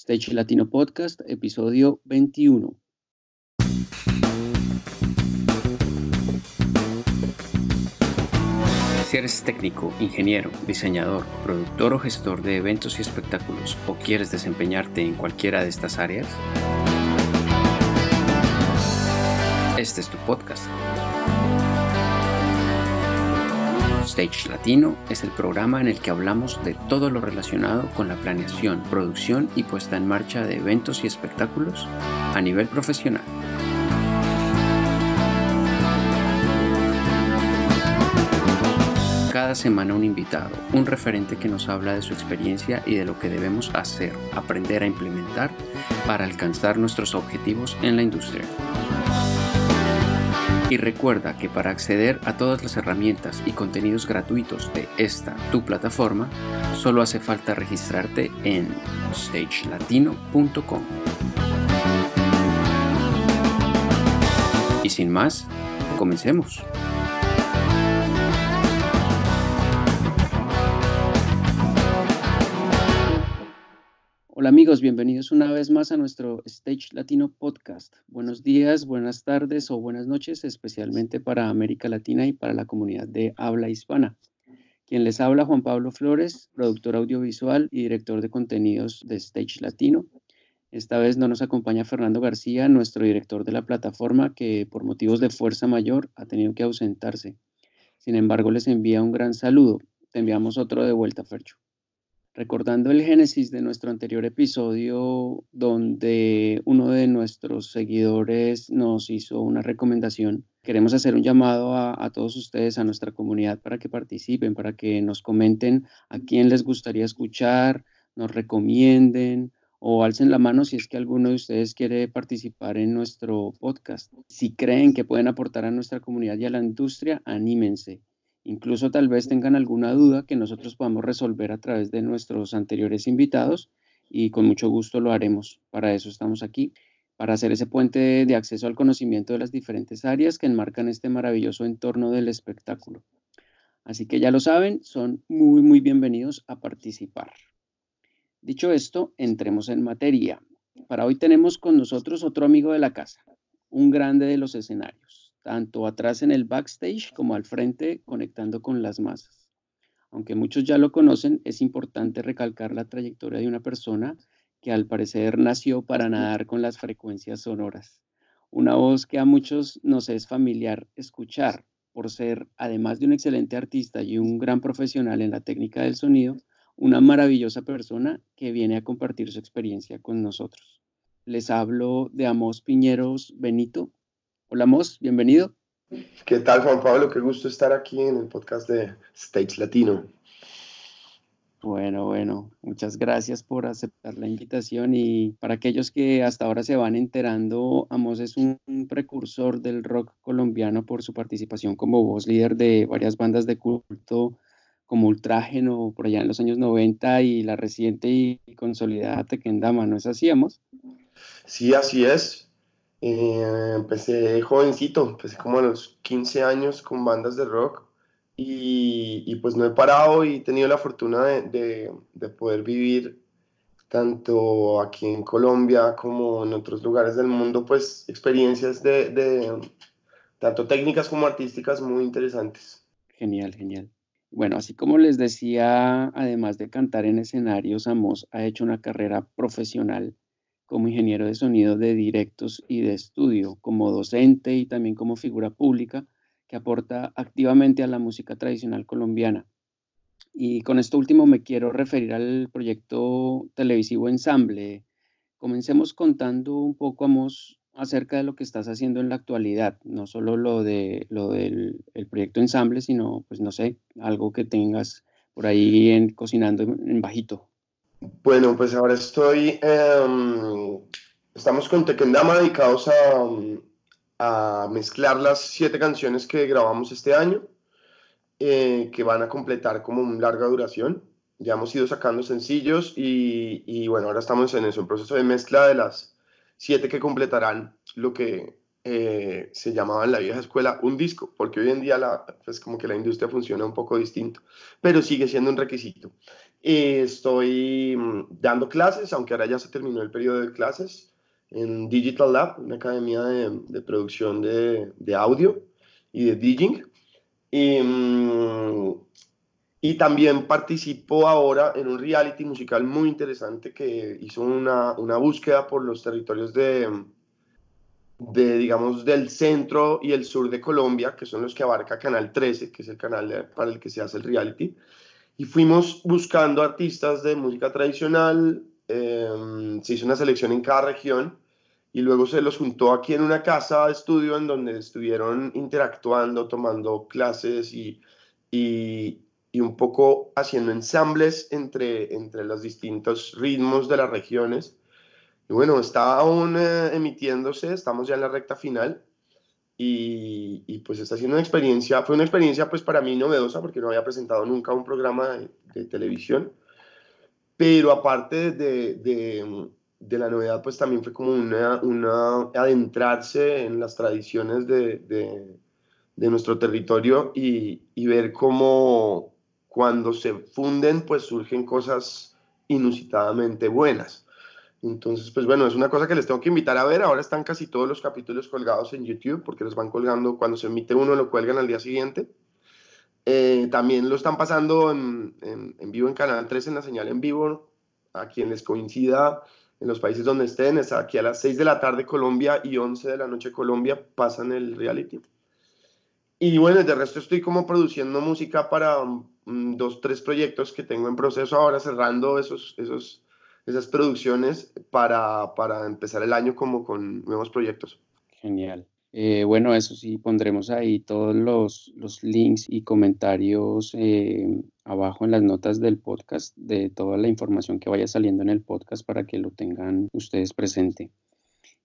Stage Latino Podcast, episodio 21. Si eres técnico, ingeniero, diseñador, productor o gestor de eventos y espectáculos o quieres desempeñarte en cualquiera de estas áreas, este es tu podcast. Stage Latino es el programa en el que hablamos de todo lo relacionado con la planeación, producción y puesta en marcha de eventos y espectáculos a nivel profesional. Cada semana un invitado, un referente que nos habla de su experiencia y de lo que debemos hacer, aprender a implementar para alcanzar nuestros objetivos en la industria. Y recuerda que para acceder a todas las herramientas y contenidos gratuitos de esta tu plataforma, solo hace falta registrarte en stagelatino.com. Y sin más, comencemos. Hola amigos, bienvenidos una vez más a nuestro Stage Latino Podcast. Buenos días, buenas tardes o buenas noches, especialmente para América Latina y para la comunidad de habla hispana. Quien les habla, Juan Pablo Flores, productor audiovisual y director de contenidos de Stage Latino. Esta vez no nos acompaña Fernando García, nuestro director de la plataforma, que por motivos de fuerza mayor ha tenido que ausentarse. Sin embargo, les envía un gran saludo. Te enviamos otro de vuelta, Fercho. Recordando el génesis de nuestro anterior episodio, donde uno de nuestros seguidores nos hizo una recomendación, queremos hacer un llamado a, todos ustedes, a nuestra comunidad, para que participen, para que nos comenten a quién les gustaría escuchar, nos recomienden o alcen la mano si es que alguno de ustedes quiere participar en nuestro podcast. Si creen que pueden aportar a nuestra comunidad y a la industria, anímense. Incluso tal vez tengan alguna duda que nosotros podamos resolver a través de nuestros anteriores invitados y con mucho gusto lo haremos. Para eso estamos aquí, para hacer ese puente de acceso al conocimiento de las diferentes áreas que enmarcan este maravilloso entorno del espectáculo. Así que ya lo saben, son muy, muy bienvenidos a participar. Dicho esto, entremos en materia. Para hoy tenemos con nosotros otro amigo de la casa, un grande de los escenarios tanto atrás en el backstage como al frente conectando con las masas. Aunque muchos ya lo conocen, es importante recalcar la trayectoria de una persona que al parecer nació para nadar con las frecuencias sonoras. Una voz que a muchos nos es familiar escuchar por ser, además de un excelente artista y un gran profesional en la técnica del sonido, una maravillosa persona que viene a compartir su experiencia con nosotros. Les hablo de Amos Piñeros Benito, Hola Mos, bienvenido. ¿Qué tal Juan Pablo? Qué gusto estar aquí en el podcast de Stage Latino. Bueno, bueno, muchas gracias por aceptar la invitación y para aquellos que hasta ahora se van enterando, Amos es un precursor del rock colombiano por su participación como voz líder de varias bandas de culto como Ultrágeno por allá en los años 90 y la reciente y consolidada Tequendama, ¿no es así, Amos? Sí, así es. Eh, empecé jovencito, empecé como a los 15 años con bandas de rock y, y pues no he parado y he tenido la fortuna de, de, poder vivir tanto aquí en Colombia como en otros lugares del mundo, pues experiencias de, de tanto técnicas como artísticas muy interesantes. Genial, genial. Bueno, así como les decía, además de cantar en escenarios, Amos ha hecho una carrera profesional como ingeniero de sonido de directos y de estudio, como docente y también como figura pública que aporta activamente a la música tradicional colombiana. Y con esto último me quiero referir al proyecto televisivo Ensamble. Comencemos contando un poco, Amos, acerca de lo que estás haciendo en la actualidad, no solo lo, de, lo del el proyecto Ensamble, sino, pues no sé, algo que tengas por ahí cocinando en bajito. Bueno, pues ahora estoy, em, estamos con Tequendama dedicados a, a, mezclar las siete canciones que grabamos este año, eh, que van a completar como una larga duración. Ya hemos ido sacando sencillos y, bueno, ahora estamos en eso, en proceso de mezcla de las siete que completarán lo que eh, se llamaba en la vieja escuela un disco, porque hoy en día la, pues como que la industria funciona un poco distinto, pero sigue siendo un requisito. Estoy mm, dando clases, aunque ahora ya se terminó el periodo de clases, en Digital Lab, una academia de, producción de, de, audio y de DJing. Y, mm, y también participo ahora en un reality musical muy interesante que hizo una, una búsqueda por los territorios de, de, digamos, del centro y el sur de Colombia, que son los que abarca Canal 13, que es el canal para el que se hace el reality. Y fuimos buscando artistas de música tradicional, em, se hizo una selección en cada región y luego se los juntó aquí en una casa de estudio en donde estuvieron interactuando, tomando clases y, y, y un poco haciendo ensambles entre, entre los distintos ritmos de las regiones. Y bueno, está aún eh, emitiéndose, estamos ya en la recta final y, y, pues está siendo una experiencia, fue una experiencia pues para mí novedosa porque no había presentado nunca un programa de, televisión, pero aparte de, de, de, la novedad pues también fue como una, una adentrarse en las tradiciones de, de nuestro territorio y, y ver cómo cuando se funden pues surgen cosas inusitadamente buenas. Entonces, pues bueno, es una cosa que les tengo que invitar a ver. Ahora están casi todos los capítulos colgados en YouTube porque los van colgando cuando se emite uno, lo cuelgan al día siguiente. Eh, también lo están pasando en, en, vivo en Canal 3 en la señal en vivo, a quien les coincida en los países donde estén. Es aquí a las 6 de la tarde Colombia y 11 de la noche Colombia pasan el reality. Y bueno, de resto estoy como produciendo música para mm, dos, tres proyectos que tengo en proceso ahora, cerrando esos, esos esas producciones para, para empezar el año como con nuevos proyectos. Genial. Eh, bueno, eso sí, pondremos ahí todos los, los links y comentarios eh, abajo en las notas del podcast de toda la información que vaya saliendo en el podcast para que lo tengan ustedes presente.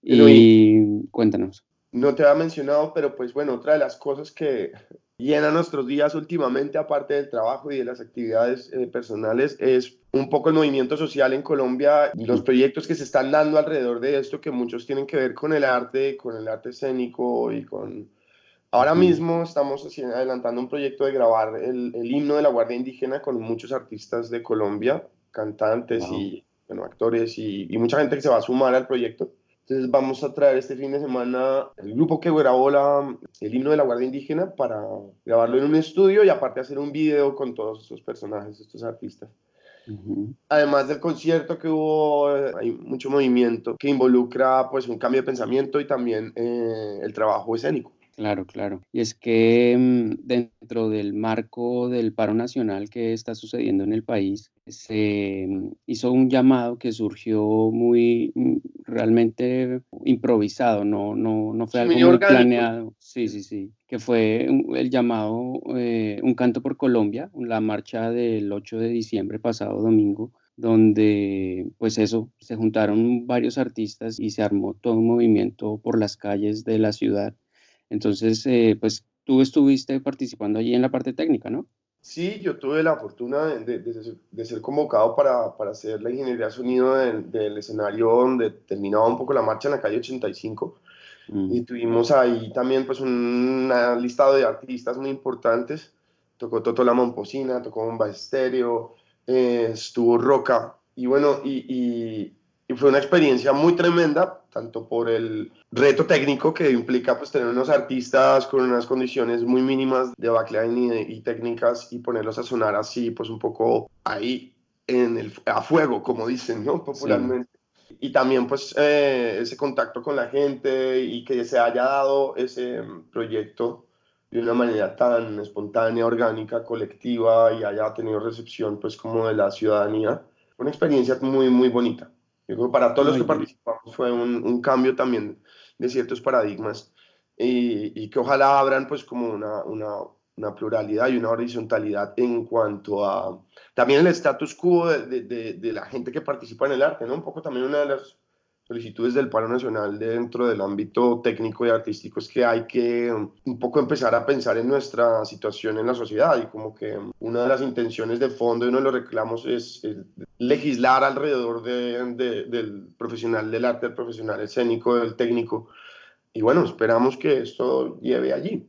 Y, cuéntanos. No te había mencionado, pero pues bueno, otra de las cosas que llena nuestros días últimamente, aparte del trabajo y de las actividades eh, personales, es un poco el movimiento social en Colombia y los proyectos que se están dando alrededor de esto, que muchos tienen que ver con el arte, con el arte escénico y con... Ahora mismo estamos adelantando un proyecto de grabar el, el, himno de la Guardia Indígena con muchos artistas de Colombia, cantantes y bueno, actores y, y mucha gente que se va a sumar al proyecto. Entonces vamos a traer este fin de semana el grupo que grabó la, el himno de la Guardia Indígena para grabarlo en un estudio y aparte hacer un video con todos estos personajes, estos artistas. Además del concierto que hubo, hay mucho movimiento que involucra pues un cambio de pensamiento y también eh, el trabajo escénico. Claro, claro. Y es que mm, dentro del marco del paro nacional que está sucediendo en el país, se mm, hizo un llamado que surgió muy mm, realmente improvisado, no, no, no fue algo muy planeado. Sí, sí, sí. Que fue el llamado eh, Un canto por Colombia, la marcha del 8 de diciembre pasado domingo donde pues eso, se juntaron varios artistas y se armó todo un movimiento por las calles de la ciudad entonces, eh, pues tú estuviste participando allí en la parte técnica, ¿no? Sí, yo tuve la fortuna de, de, ser convocado para, para, hacer la ingeniería de sonido del, escenario donde terminaba un poco la marcha en la calle 85. Mm. Y tuvimos ahí también pues un listado de artistas muy importantes. Tocó Toto La Momposina, tocó Bomba Estéreo, eh, estuvo Roca. Y bueno, y, y fue una experiencia muy tremenda, tanto por el reto técnico que implica pues tener unos artistas con unas condiciones muy mínimas de backline y, técnicas y ponerlos a sonar así, pues un poco ahí en el, a fuego, como dicen, ¿no? Popularmente. Y también pues eh, ese contacto con la gente y que se haya dado ese proyecto de una manera tan espontánea, orgánica, colectiva y haya tenido recepción pues como de la ciudadanía. Una experiencia muy, muy bonita. Yo creo que para todos los que participamos fue un, un, cambio también de ciertos paradigmas y, y, que ojalá abran pues como una, una, una, pluralidad y una horizontalidad en cuanto a también el status quo de, de, de, la gente que participa en el arte, ¿no? Un poco también una de las solicitudes del paro nacional dentro del ámbito técnico y artístico es que hay que un poco empezar a pensar en nuestra situación en la sociedad y como que una de las intenciones de fondo y uno de los reclamos es, legislar alrededor de, del profesional del arte, del profesional escénico, del técnico y bueno, esperamos que esto lleve allí.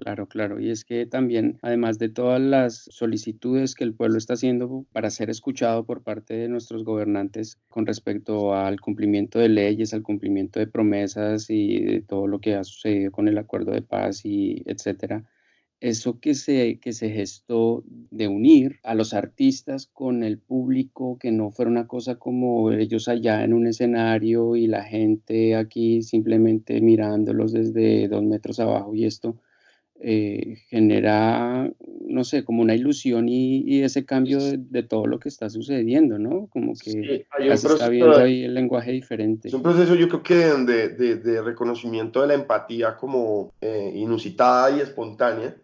Claro, claro. Y es que también, además de todas las solicitudes que el pueblo está haciendo para ser escuchado por parte de nuestros gobernantes con respecto al cumplimiento de leyes, al cumplimiento de promesas y de todo lo que ha sucedido con el acuerdo de paz y etcétera, eso que se, que se gestó de unir a los artistas con el público, que no fuera una cosa como ellos allá en un escenario y la gente aquí simplemente mirándolos desde dos metros abajo y esto, eh, genera, no sé, como una ilusión y, ese cambio de, todo lo que está sucediendo, ¿no? Como que se está viendo ahí el lenguaje diferente. Es un proceso yo creo que de, de, reconocimiento de la empatía como eh, inusitada y espontánea,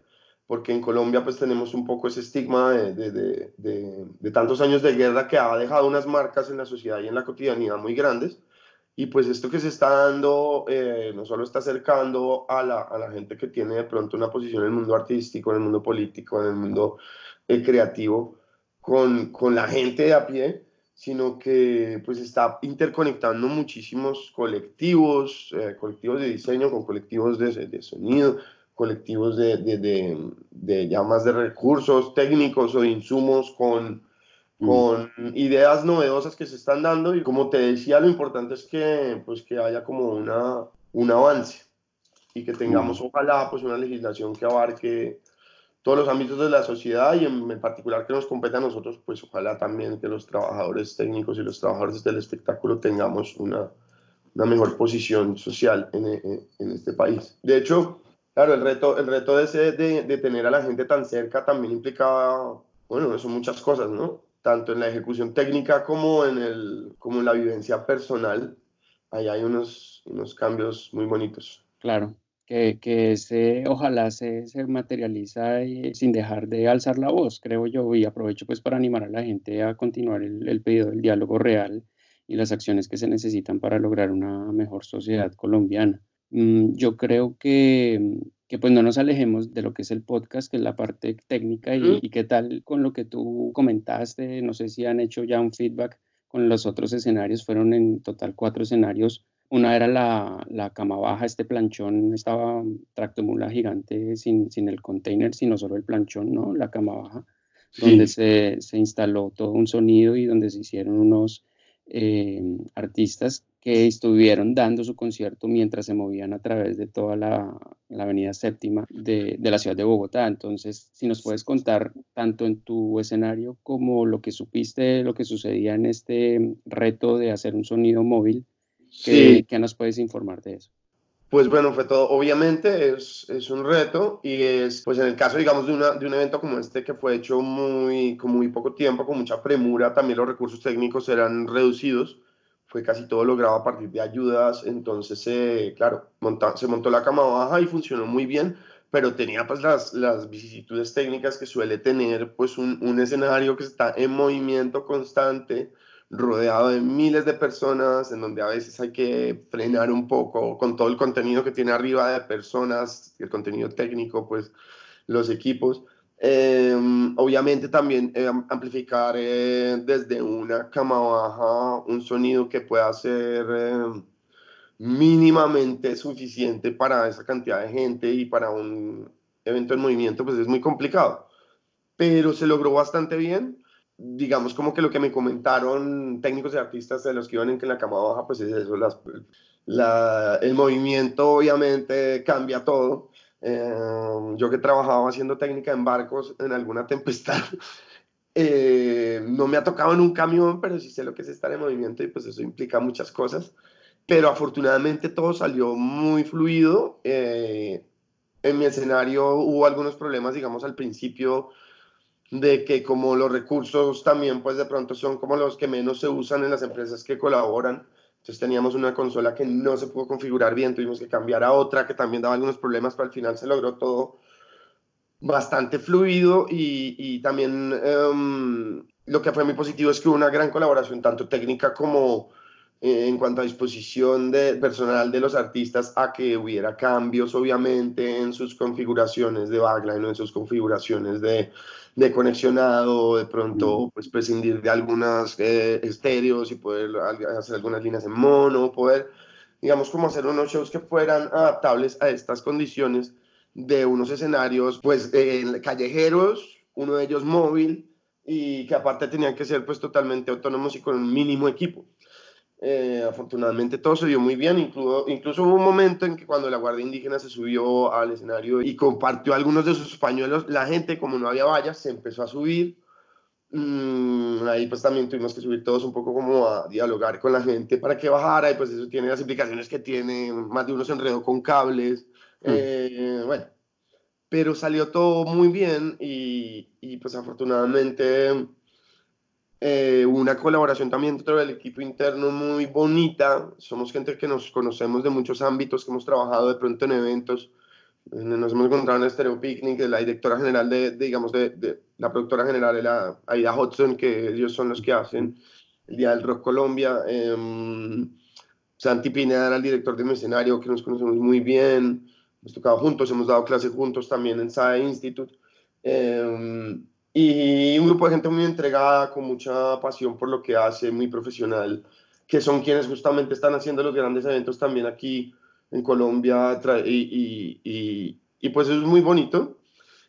porque en Colombia pues tenemos un poco ese estigma de, de tantos años de guerra que ha dejado unas marcas en la sociedad y en la cotidianidad muy grandes y pues esto que se está dando eh, no solo está acercando a la, a la, gente que tiene de pronto una posición en el mundo artístico, en el mundo político, en el mundo eh, creativo, con, con, la gente de a pie, sino que pues está interconectando muchísimos colectivos, eh, colectivos de diseño con colectivos de, de sonido, colectivos de, de, de, llamas de recursos técnicos o de insumos con. Con ideas novedosas que se están dando y como te decía, lo importante es que, pues, que haya como una, un avance y que tengamos ojalá pues una legislación que abarque todos los ámbitos de la sociedad y en, particular que nos compete a nosotros, pues ojalá también que los trabajadores técnicos y los trabajadores del espectáculo tengamos una, una mejor posición social en, en, este país. De hecho, claro, el reto, el reto de, ese, de, de tener a la gente tan cerca también implicaba, bueno, son muchas cosas, ¿no? Tanto en la ejecución técnica como en, el, como en la vivencia personal, ahí hay unos, unos cambios muy bonitos. Claro, que, que se, ojalá se, se materializa sin dejar de alzar la voz, creo yo, y aprovecho pues para animar a la gente a continuar el, el pedido del diálogo real y las acciones que se necesitan para lograr una mejor sociedad colombiana. Mm, yo creo que que pues no nos alejemos de lo que es el podcast, que es la parte técnica y, qué tal con lo que tú comentaste, no sé si han hecho ya un feedback con los otros escenarios, fueron en total cuatro escenarios. Una era la, la cama baja, este planchón, estaba tractomula gigante sin, sin el container, sino solo el planchón, ¿no? La cama baja, donde se, se, instaló todo un sonido y donde se hicieron unos eh, artistas que estuvieron dando su concierto mientras se movían a través de toda la, avenida séptima de, de, la ciudad de Bogotá. Entonces, si nos puedes contar tanto en tu escenario como lo que supiste, lo que sucedía en este reto de hacer un sonido móvil, ¿qué, nos puedes informar de eso? Pues bueno, fue todo, obviamente es, es, un reto y es, pues en el caso, digamos, de, una, de un evento como este que fue hecho muy, con muy poco tiempo, con mucha premura, también los recursos técnicos eran reducidos fue casi todo logrado a partir de ayudas, entonces, eh, claro, se montó la cama baja y funcionó muy bien, pero tenía pues las, las vicisitudes técnicas que suele tener pues un, un, escenario que está en movimiento constante, rodeado de miles de personas, en donde a veces hay que frenar un poco con todo el contenido que tiene arriba de personas, el contenido técnico, pues los equipos. Em, obviamente también eh, amplificar eh, desde una cama baja un sonido que pueda ser em, mínimamente suficiente para esa cantidad de gente y para un evento en movimiento, pues es muy complicado. Pero se logró bastante bien. Digamos como que lo que me comentaron técnicos y artistas de los que iban en la cama baja, pues es eso, las, la, el movimiento obviamente cambia todo eh, yo que trabajaba haciendo técnica en barcos en alguna tempestad, eh, no me ha tocado en un camión, pero sí sé lo que es estar en movimiento y pues eso implica muchas cosas. Pero afortunadamente todo salió muy fluido. Eh, en mi escenario hubo algunos problemas, digamos, al principio de que como los recursos también pues de pronto son como los que menos se usan en las empresas que colaboran, entonces teníamos una consola que no se pudo configurar bien, tuvimos que cambiar a otra que también daba algunos problemas, pero al final se logró todo bastante fluido y, y también um, lo que fue muy positivo es que hubo una gran colaboración, tanto técnica como en cuanto a disposición de personal de los artistas a que hubiera cambios, obviamente, en sus configuraciones de backline o en sus configuraciones de, de conexionado, de pronto pues prescindir de algunas eh, estéreos y poder hacer algunas líneas en mono, poder, digamos, como hacer unos shows que fueran adaptables a estas condiciones de unos escenarios pues callejeros, uno de ellos móvil y que aparte tenían que ser pues totalmente autónomos y con un mínimo equipo. Eh, afortunadamente todo se dio muy bien, incluso, incluso hubo un momento en que cuando la Guardia Indígena se subió al escenario y compartió algunos de sus pañuelos, la gente como no había vallas se empezó a subir. Mm, ahí pues también tuvimos que subir todos un poco como a dialogar con la gente para que bajara y pues eso tiene las implicaciones que tiene, más de uno se enredó con cables, mm. eh, bueno, pero salió todo muy bien y, y pues afortunadamente eh, una colaboración también dentro del equipo interno muy bonita. Somos gente que nos conocemos de muchos ámbitos, que hemos trabajado de pronto en eventos. Nos hemos encontrado en Stereo Picnic, de la directora general de, digamos, de, de, la productora general de la Aida Hudson, que ellos son los que hacen el Día del Rock Colombia. Eh, Santi Pineda era el director de mi escenario, que nos conocemos muy bien hemos tocado juntos, hemos dado clases juntos también en SAE Institute. Eh, y un grupo de gente muy entregada, con mucha pasión por lo que hace, muy profesional, que son quienes justamente están haciendo los grandes eventos también aquí en Colombia. Y, y, y, pues eso es muy bonito.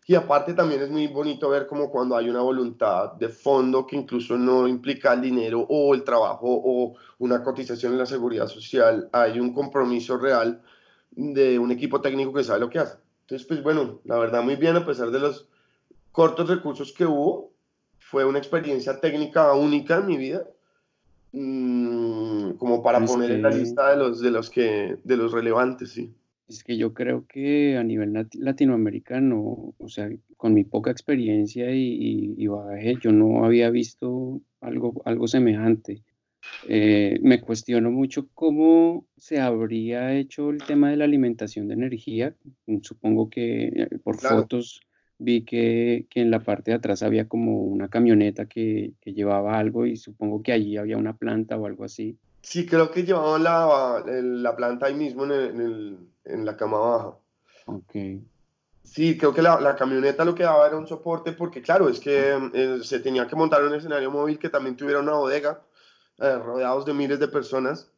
Y aparte también es muy bonito ver como cuando hay una voluntad de fondo que incluso no implica el dinero o el trabajo o una cotización en la seguridad social, hay un compromiso real de un equipo técnico que sabe lo que hace. Entonces, pues bueno, la verdad muy bien, a pesar de los cortos recursos que hubo, fue una experiencia técnica única en mi vida, mm, como para poner en la lista de los, de, los que, de los relevantes, sí. Es que yo creo que a nivel latinoamericano, o sea, con mi poca experiencia y, y, bagaje, yo no había visto algo, algo semejante. Eh, me cuestiono mucho cómo se habría hecho el tema de la alimentación de energía. Supongo que eh, por fotos vi que, que, en la parte de atrás había como una camioneta que, que, llevaba algo y supongo que allí había una planta o algo así. Sí, creo que llevaban la, la planta ahí mismo en, el, en, la cama baja. Ok. Sí, creo que la, la, camioneta lo que daba era un soporte porque, claro, es que eh, se tenía que montar un escenario móvil que también tuviera una bodega eh, rodeados de miles de personas.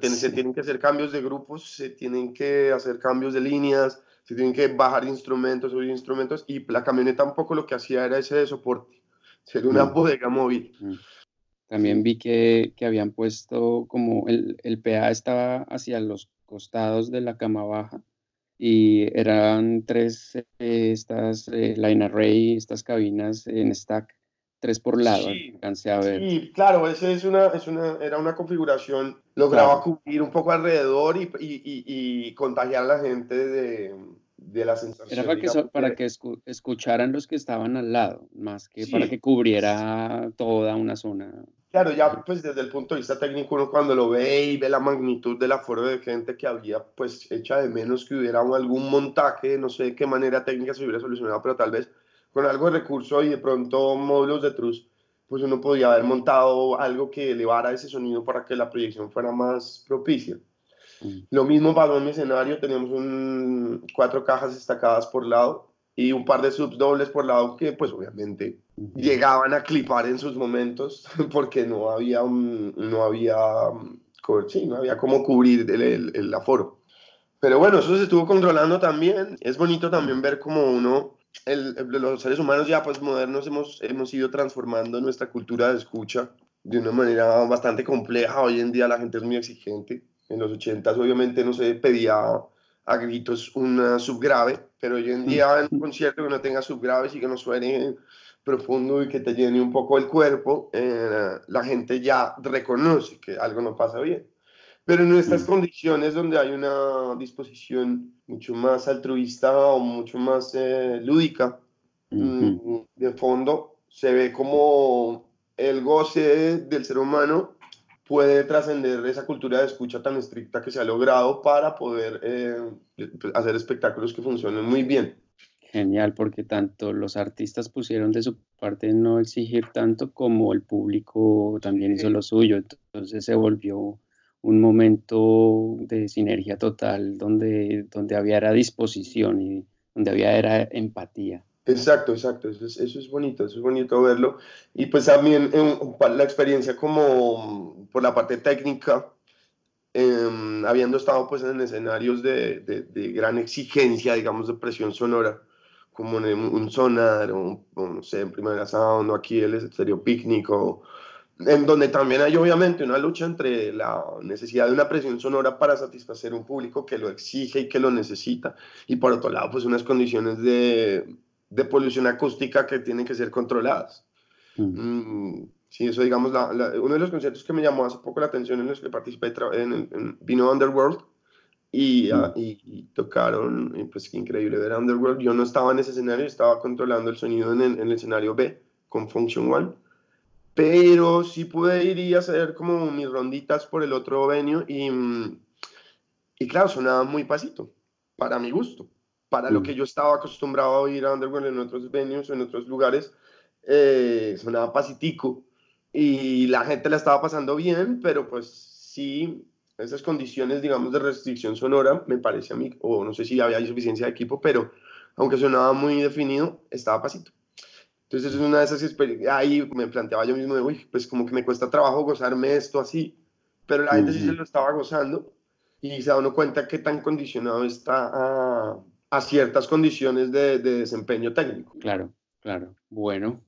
Se tienen que hacer cambios de grupos, se tienen que hacer cambios de líneas, se tienen que bajar instrumentos, subir instrumentos, y la camioneta un poco lo que hacía era ese de soporte, ser una mm. bodega móvil. Mm. También vi que, que, habían puesto como el, el PA estaba hacia los costados de la cama baja y eran tres eh, estas eh, line array, estas cabinas en stack tres por lado, sí, a ver. Sí, claro, ese es una, es una, era una configuración, lograba cubrir un poco alrededor y, y, y, contagiar a la gente de, de la sensación. Era para que, para que escucharan los que estaban al lado, más que para que cubriera toda una zona. Claro, ya pues desde el punto de vista técnico uno cuando lo ve y ve la magnitud del aforo de gente que había, pues echa de menos que hubiera algún montaje, no sé de qué manera técnica se hubiera solucionado, pero tal vez con algo de recurso y de pronto módulos de trus, pues uno podía haber montado algo que elevara ese sonido para que la proyección fuera más propicia. Mm. Lo mismo pasó en mi escenario, teníamos un, cuatro cajas destacadas por lado y un par de subs dobles por lado que pues obviamente llegaban a clipar en sus momentos porque no había, no había, sí, no había cómo cubrir el, el, el aforo. Pero bueno, eso se estuvo controlando también. Es bonito también ver cómo uno el, los seres humanos ya pues modernos hemos, hemos ido transformando nuestra cultura de escucha de una manera bastante compleja. Hoy en día la gente es muy exigente. En los 80 obviamente no se pedía a gritos una subgrave, pero hoy en día en un concierto que no tenga subgraves y que no suene profundo y que te llene un poco el cuerpo, eh, la gente ya reconoce que algo no pasa bien. Pero en estas mm. condiciones donde hay una disposición mucho más altruista o mucho más eh, lúdica, mm, de fondo, se ve como el goce del ser humano puede trascender esa cultura de escucha tan estricta que se ha logrado para poder eh, hacer espectáculos que funcionen muy bien. Genial, porque tanto los artistas pusieron de su parte no exigir tanto como el público también hizo lo suyo, entonces se volvió un momento de sinergia total donde, donde había era disposición y donde había era empatía. Exacto, exacto, eso es, eso es bonito, eso es bonito verlo. Y pues también la experiencia como por la parte técnica, em, habiendo estado pues en escenarios de, de, gran exigencia, digamos, de presión sonora, como en un sonar, o, no sé, en Primera Sound, o aquí el Estéreo Picnic, o, en donde también hay obviamente una lucha entre la necesidad de una presión sonora para satisfacer un público que lo exige y que lo necesita, y por otro lado, pues unas condiciones de, de polución acústica que tienen que ser controladas. Mm. Mm, sí, eso digamos, uno de los conciertos que me llamó hace poco la atención en los que participé en, vino Underworld y, mm. y, tocaron, y pues qué increíble ver Underworld. Yo no estaba en ese escenario, estaba controlando el sonido en el, en el escenario B con Function One pero sí pude ir y hacer como mis ronditas por el otro venue y, y claro, sonaba muy pasito, para mi gusto, para lo mm. que yo estaba acostumbrado a oír a Underworld en otros venues, en otros lugares, eh, sonaba pasitico y la gente la estaba pasando bien, pero pues sí, esas condiciones, digamos, de restricción sonora, me parece a mí, o no sé si había suficiencia de equipo, pero aunque sonaba muy definido, estaba pasito. Entonces es una de esas experiencias, ahí me planteaba yo mismo de, uy, pues como que me cuesta trabajo gozarme esto así, pero la gente sí se lo estaba gozando y se da uno cuenta qué tan condicionado está a, a ciertas condiciones de, de, desempeño técnico. Claro, claro. Bueno,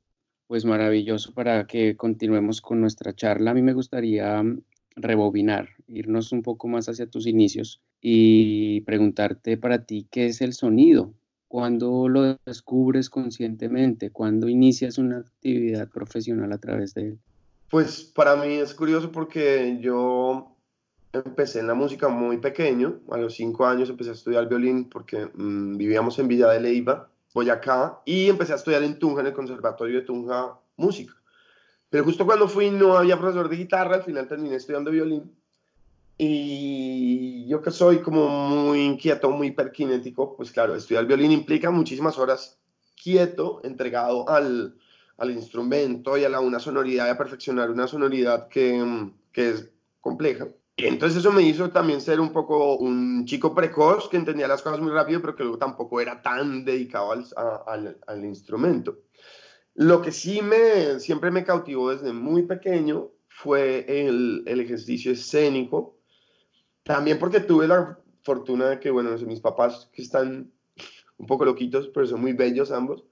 pues maravilloso para que continuemos con nuestra charla. A mí me gustaría mm, rebobinar, irnos un poco más hacia tus inicios y preguntarte para ti qué es el sonido, ¿Cuándo lo descubres conscientemente? ¿Cuándo inicias una actividad profesional a través de él? Pues para mí es curioso porque yo empecé en la música muy pequeño. A los cinco años empecé a estudiar violín porque mm, vivíamos en Villa de Leiva, Boyacá, y empecé a estudiar en Tunja, en el Conservatorio de Tunja, música. Pero justo cuando fui no había profesor de guitarra, al final terminé estudiando violín. Y yo que soy como muy inquieto, muy hiperkinético, pues claro, estudiar violín implica muchísimas horas quieto, entregado al, al instrumento y a la, una sonoridad, y a perfeccionar una sonoridad que, que es compleja. Y entonces eso me hizo también ser un poco un chico precoz que entendía las cosas muy rápido, pero que luego tampoco era tan dedicado al, al, al instrumento. Lo que sí me, siempre me cautivó desde muy pequeño fue el, el ejercicio escénico, también porque tuve la fortuna de que, bueno, mis papás que están un poco loquitos, pero son muy bellos ambos,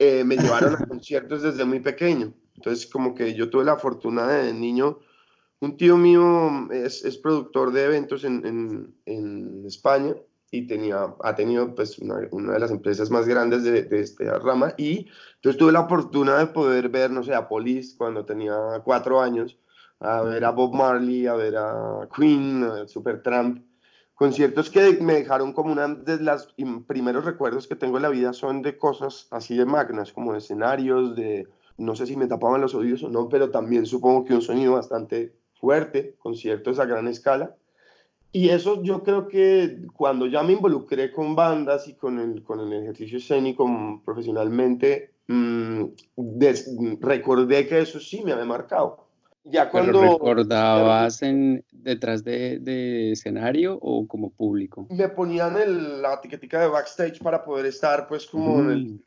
eh, me llevaron a conciertos desde muy pequeño. Entonces, como que yo tuve la fortuna de niño. Un tío mío es, es productor de eventos en, en, en, España y tenía, ha tenido pues, una, una de las empresas más grandes de, de, esta rama. Y entonces tuve la fortuna de poder ver, no sé, a Police cuando tenía cuatro años a ver a Bob Marley, a ver a Queen, a Supertramp. Conciertos que me dejaron como una de los primeros recuerdos que tengo en la vida son de cosas así de magnas, como de escenarios, de no sé si me tapaban los oídos o no, pero también supongo que un sonido bastante fuerte, conciertos a gran escala. Y eso yo creo que cuando ya me involucré con bandas y con el, con el ejercicio escénico profesionalmente, mmm, recordé que eso sí me había marcado ya cuando... recordabas en, detrás de, escenario o como público? Me ponían el, la etiquetica de backstage para poder estar pues como en el, mm.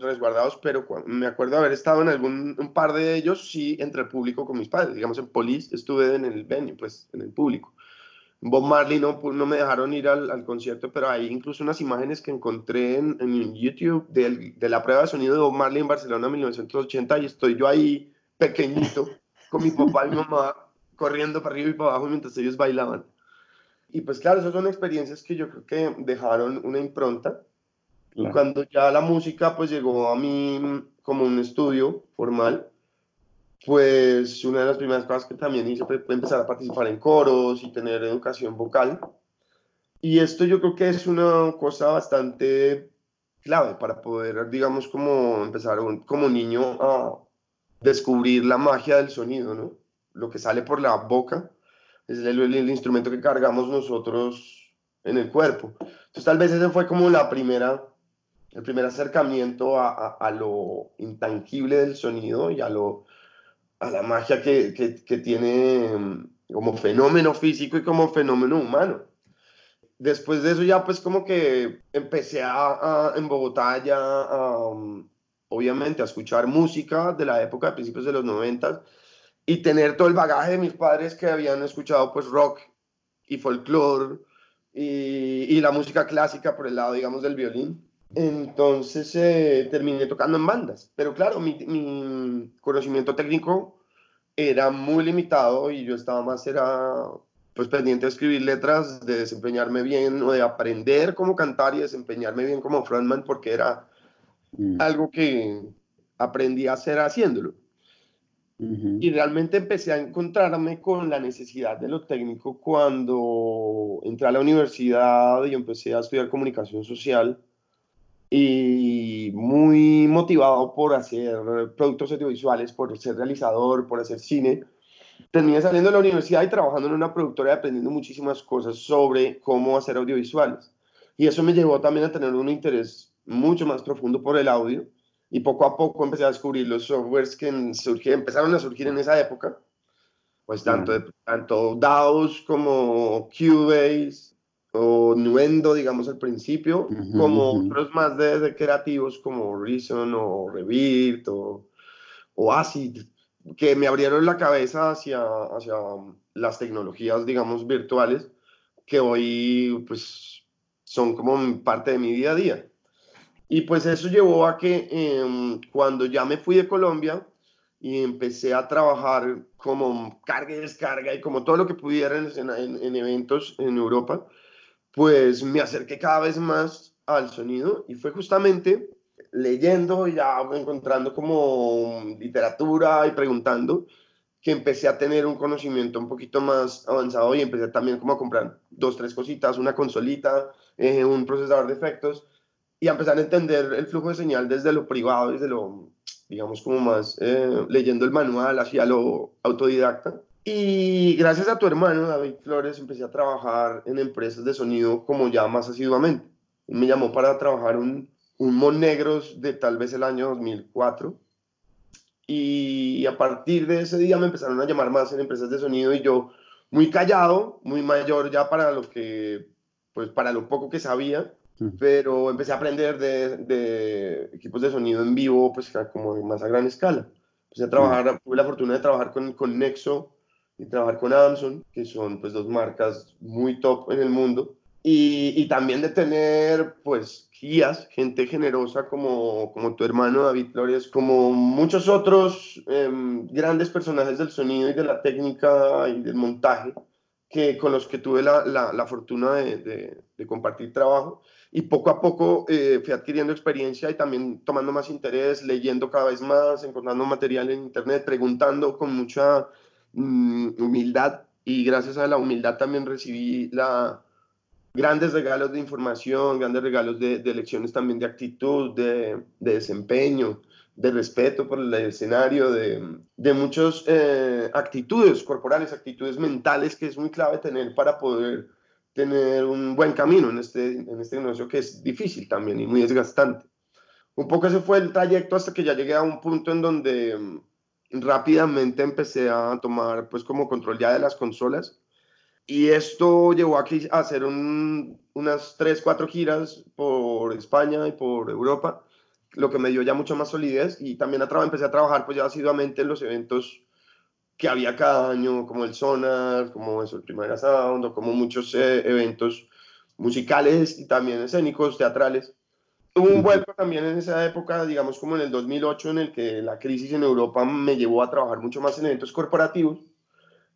resguardados, pero me acuerdo haber estado en algún un par de ellos, sí, entre el público con mis padres. Digamos, en Police estuve en el venue, pues en el público. Bob Marley no, no me dejaron ir al, al, concierto, pero hay incluso unas imágenes que encontré en, en YouTube de, de, la prueba de sonido de Bob Marley en Barcelona en 1980 y estoy yo ahí pequeñito con mi papá y mi mamá corriendo para arriba y para abajo mientras ellos bailaban. Y pues claro, esas son experiencias que yo creo que dejaron una impronta. Y cuando ya la música pues llegó a mí como un estudio formal, pues una de las primeras cosas que también hice fue empezar a participar en coros y tener educación vocal. Y esto yo creo que es una cosa bastante clave para poder, digamos, como empezar como niño a, descubrir la magia del sonido, ¿no? Lo que sale por la boca es el, instrumento que cargamos nosotros en el cuerpo. Entonces tal vez ese fue como la primera, el primer acercamiento a, a, lo intangible del sonido y a, lo, a la magia que, que, que, tiene mm, como fenómeno físico y como fenómeno humano. Después de eso ya pues como que empecé a, en Bogotá ya a, obviamente a escuchar música de la época de principios de los 90 y tener todo el bagaje de mis padres que habían escuchado pues rock y folclore y, la música clásica por el lado, digamos, del violín. Entonces eh, terminé tocando en bandas, pero claro, mi, mi, conocimiento técnico era muy limitado y yo estaba más, era pues pendiente de escribir letras, de desempeñarme bien o de aprender cómo cantar y desempeñarme bien como frontman porque era mm. algo que aprendí a hacer haciéndolo. Y realmente empecé a encontrarme con la necesidad de lo técnico cuando entré a la universidad y empecé a estudiar comunicación social y muy motivado por hacer productos audiovisuales, por ser realizador, por hacer cine. Terminé saliendo de la universidad y trabajando en una productora y aprendiendo muchísimas cosas sobre cómo hacer audiovisuales. Y eso me llevó también a tener un interés mucho más profundo por el audio y poco a poco empecé a descubrir los softwares que empezaron a surgir en esa época, pues tanto, tanto DAOs como Cubase o Nuendo, digamos al principio, como otros más de, creativos como Reason o Revit o, o Acid, que me abrieron la cabeza hacia, hacia las tecnologías, digamos, virtuales, que hoy pues son como parte de mi día a día. Y pues eso llevó a que em, cuando ya me fui de Colombia y empecé a trabajar como carga y descarga y como todo lo que pudiera en, en, eventos en Europa, pues me acerqué cada vez más al sonido y fue justamente leyendo ya encontrando como literatura y preguntando que empecé a tener un conocimiento un poquito más avanzado y empecé también como a comprar dos, tres cositas, una consolita, eh, un procesador de efectos y empezar a entender el flujo de señal desde lo privado, desde lo, digamos, como más eh, leyendo el manual hacia lo autodidacta. Y gracias a tu hermano, David Flores, empecé a trabajar en empresas de sonido como ya más asiduamente. Me llamó para trabajar un, un Monegros de tal vez el año 2004. Y a partir de ese día me empezaron a llamar más en empresas de sonido y yo muy callado, muy mayor ya para lo que, pues para lo poco que sabía, pero empecé a aprender de, de, equipos de sonido en vivo, pues como más a gran escala. Empecé a trabajar, tuve la fortuna de trabajar con, con Nexo y trabajar con Amazon, que son pues dos marcas muy top en el mundo. Y, y, también de tener pues guías, gente generosa como, como tu hermano David Flores, como muchos otros em, grandes personajes del sonido y de la técnica y del montaje que, con los que tuve la, la, la fortuna de, de, compartir trabajo y poco a poco eh, fui adquiriendo experiencia y también tomando más interés, leyendo cada vez más, encontrando material en internet, preguntando con mucha mm, humildad. Y gracias a la humildad también recibí la, grandes regalos de información, grandes regalos de, de lecciones también de actitud, de, de, desempeño, de respeto por el escenario, de, de muchas eh, actitudes corporales, actitudes mentales que es muy clave tener para poder tener un buen camino en este, en este negocio que es difícil también y muy desgastante. Un poco ese fue el trayecto hasta que ya llegué a un punto en donde mm, rápidamente empecé a tomar pues como control ya de las consolas y esto llevó aquí a hacer un, unas 3, 4 giras por España y por Europa, lo que me dio ya mucha más solidez y también a empecé a trabajar pues ya asiduamente en los eventos que había cada año, como el Sonar, como eso, el Primavera Sound, o como muchos eh, eventos musicales y también escénicos, teatrales. Hubo un vuelco también en esa época, digamos como en el 2008, en el que la crisis en Europa me llevó a trabajar mucho más en eventos corporativos.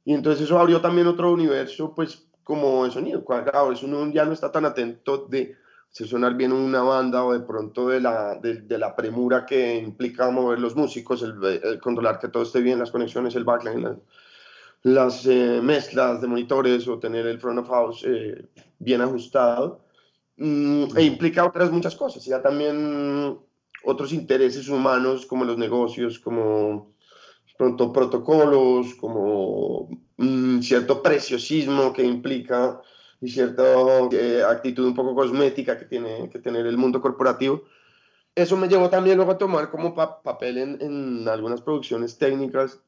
Y entonces eso abrió también otro universo, pues, como de sonido. Claro, eso uno ya no está tan atento de si sonar bien una banda o de pronto de la, de, la premura que implica mover los músicos, el, controlar que todo esté bien, las conexiones, el backline, las, eh, mezclas de monitores o tener el front of house eh, bien ajustado. Mm, e implica otras muchas cosas, ya también otros intereses humanos como los negocios, como pronto protocolos, como mm, cierto preciosismo que implica y cierta eh, actitud un poco cosmética que tiene que tener el mundo corporativo. Eso me llevó también luego a tomar como papel en, en, algunas producciones técnicas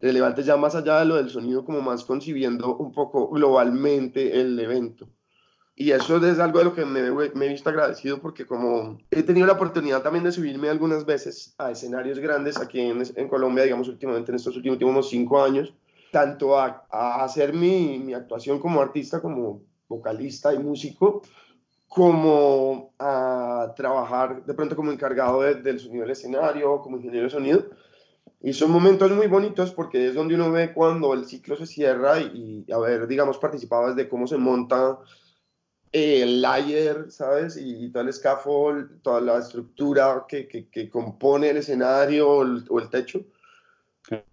relevantes ya más allá de lo del sonido, como más concibiendo un poco globalmente el evento. y eso es algo de lo que me, me, he visto agradecido porque como he tenido la oportunidad también de subirme algunas veces a escenarios grandes aquí en, en Colombia, digamos últimamente en estos últimos cinco años, tanto a, a hacer mi, mi, actuación como artista, como vocalista y músico, como a trabajar de pronto como encargado del sonido del escenario, como ingeniero de sonido. Y son momentos muy bonitos porque es donde uno ve cuando el ciclo se cierra y, y haber, digamos, participado desde cómo se monta el layer, ¿sabes? Y, todo el scaffold, toda la estructura que, que, compone el escenario o el techo.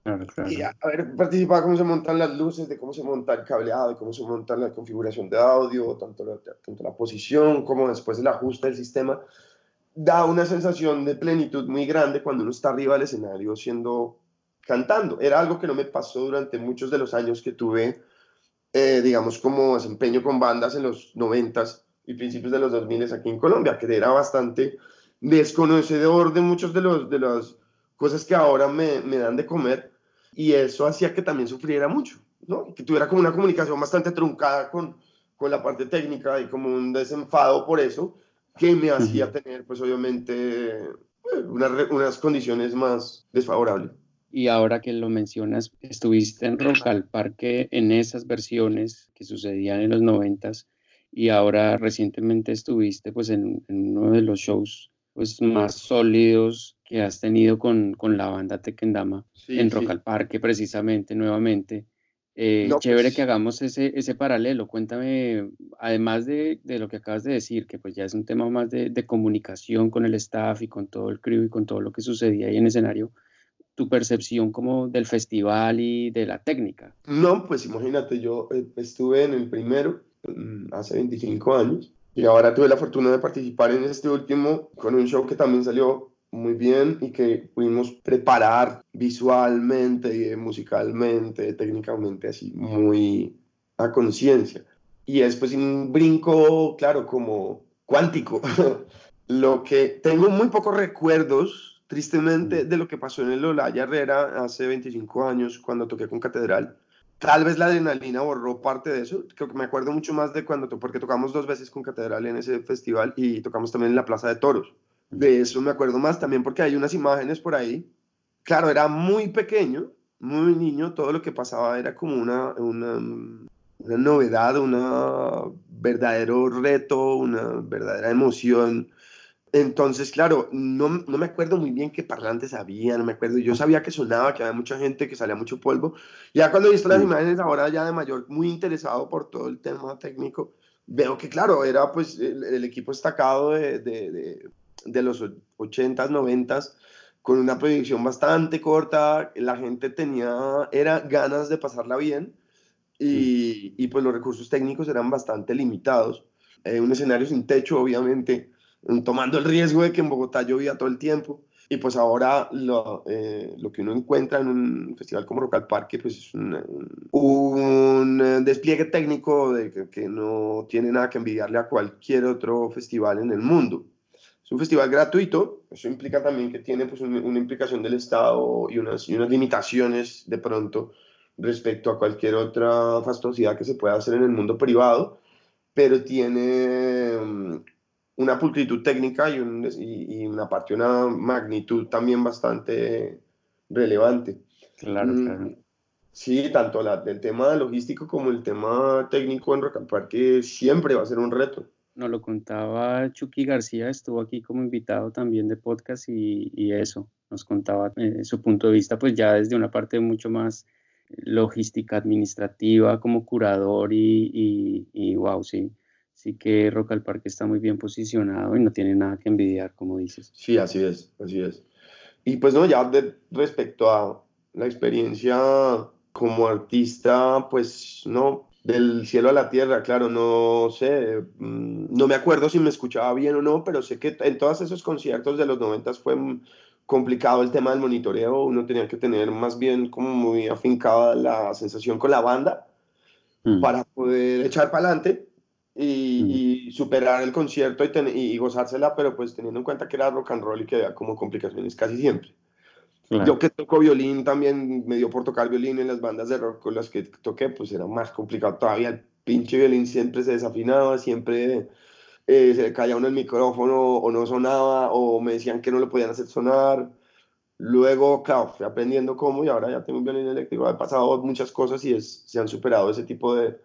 Claro, claro. Y haber participado cómo se montan las luces, de cómo se monta el cableado, de cómo se monta la configuración de audio, tanto la, posición como después el ajuste del sistema, da una sensación de plenitud muy grande cuando uno está arriba del escenario siendo cantando. Era algo que no me pasó durante muchos de los años que tuve eh, digamos, como desempeño con bandas en los 90 y principios de los 2000 aquí en Colombia, que era bastante desconocedor de muchas de, los, de las cosas que ahora me, me dan de comer y eso hacía que también sufriera mucho, ¿no? Que tuviera como una comunicación bastante truncada con, con la parte técnica y como un desenfado por eso, que me hacía tener, pues obviamente, eh, unas condiciones más desfavorables. Y ahora que lo mencionas, estuviste en Rock al Parque en esas versiones que sucedían en los noventas y ahora recientemente estuviste pues en, uno de los shows pues más sólidos que has tenido con, con la banda Tequendama en Rock al Parque precisamente nuevamente. Eh, chévere pues que hagamos ese, ese paralelo. Cuéntame, además de, de, lo que acabas de decir, que pues ya es un tema más de, de, comunicación con el staff y con todo el crew y con todo lo que sucedía ahí en escenario, tu percepción como del festival y de la técnica? No, pues imagínate, yo eh, estuve en el primero mm, hace 25 años y ahora tuve la fortuna de participar en este último con un show que también salió muy bien y que pudimos preparar visualmente, musicalmente, técnicamente, así muy a conciencia. Y es pues un brinco, claro, como cuántico. Lo que tengo muy pocos recuerdos tristemente, mm. de lo que pasó en el Olaya Herrera hace 25 años cuando toqué con Catedral. Tal vez la adrenalina borró parte de eso. Creo que me acuerdo mucho más de cuando, porque tocamos dos veces con Catedral en ese festival y tocamos también en la Plaza de Toros. De eso me acuerdo más también porque hay unas imágenes por ahí. Claro, era muy pequeño, muy niño, todo lo que pasaba era como una, una, una novedad, un verdadero reto, una verdadera emoción entonces, claro, no, no, me acuerdo muy bien qué parlantes había, no me acuerdo. Yo sabía que sonaba, que había mucha gente, que salía mucho polvo. Ya cuando he visto las imágenes ahora ya de mayor, muy interesado por todo el tema técnico, veo que, claro, era pues el, equipo destacado de, de, de, los 80s, 90s, con una proyección bastante corta. La gente tenía, era ganas de pasarla bien y, y pues los recursos técnicos eran bastante limitados. Eh, un escenario sin techo, obviamente tomando el riesgo de que en Bogotá llovía todo el tiempo. Y pues ahora lo, eh, lo que uno encuentra en un festival como Rock al Parque pues es un, un despliegue técnico de que, que, no tiene nada que envidiarle a cualquier otro festival en el mundo. Es un festival gratuito, eso implica también que tiene pues una implicación del Estado y unas, y unas limitaciones de pronto respecto a cualquier otra fastuosidad que se pueda hacer en el mundo privado, pero tiene una pulcritud técnica y, un, y, una parte, una magnitud también bastante relevante. Claro, mm, claro. Sí, tanto la, el tema logístico como el tema técnico en Rock Parque siempre va a ser un reto. Nos lo contaba Chucky García, estuvo aquí como invitado también de podcast y, y eso, nos contaba eh, su punto de vista, pues ya desde una parte mucho más logística administrativa como curador y, y, y wow, sí, sí que Rock al Parque está muy bien posicionado y no tiene nada que envidiar, como dices. Sí, así es, así es. Y pues no, ya de, respecto a la experiencia como artista, pues no, del cielo a la tierra, claro, no sé, mm, no me acuerdo si me escuchaba bien o no, pero sé que en todos esos conciertos de los noventas fue complicado el tema del monitoreo, uno tenía que tener más bien como muy afincada la sensación con la banda mm. para poder echar para adelante y, superar el concierto y, y, gozársela, pero pues teniendo en cuenta que era rock and roll y que había como complicaciones casi siempre. Yo que toco violín también me dio por tocar violín en las bandas de rock con las que toqué, pues era más complicado todavía pinche violín siempre se desafinaba, siempre eh, se le caía uno el micrófono o no sonaba o me decían que no lo podían hacer sonar. Luego, claro, fui aprendiendo cómo y ahora ya tengo un violín eléctrico. He pasado muchas cosas y es, se han superado ese tipo de,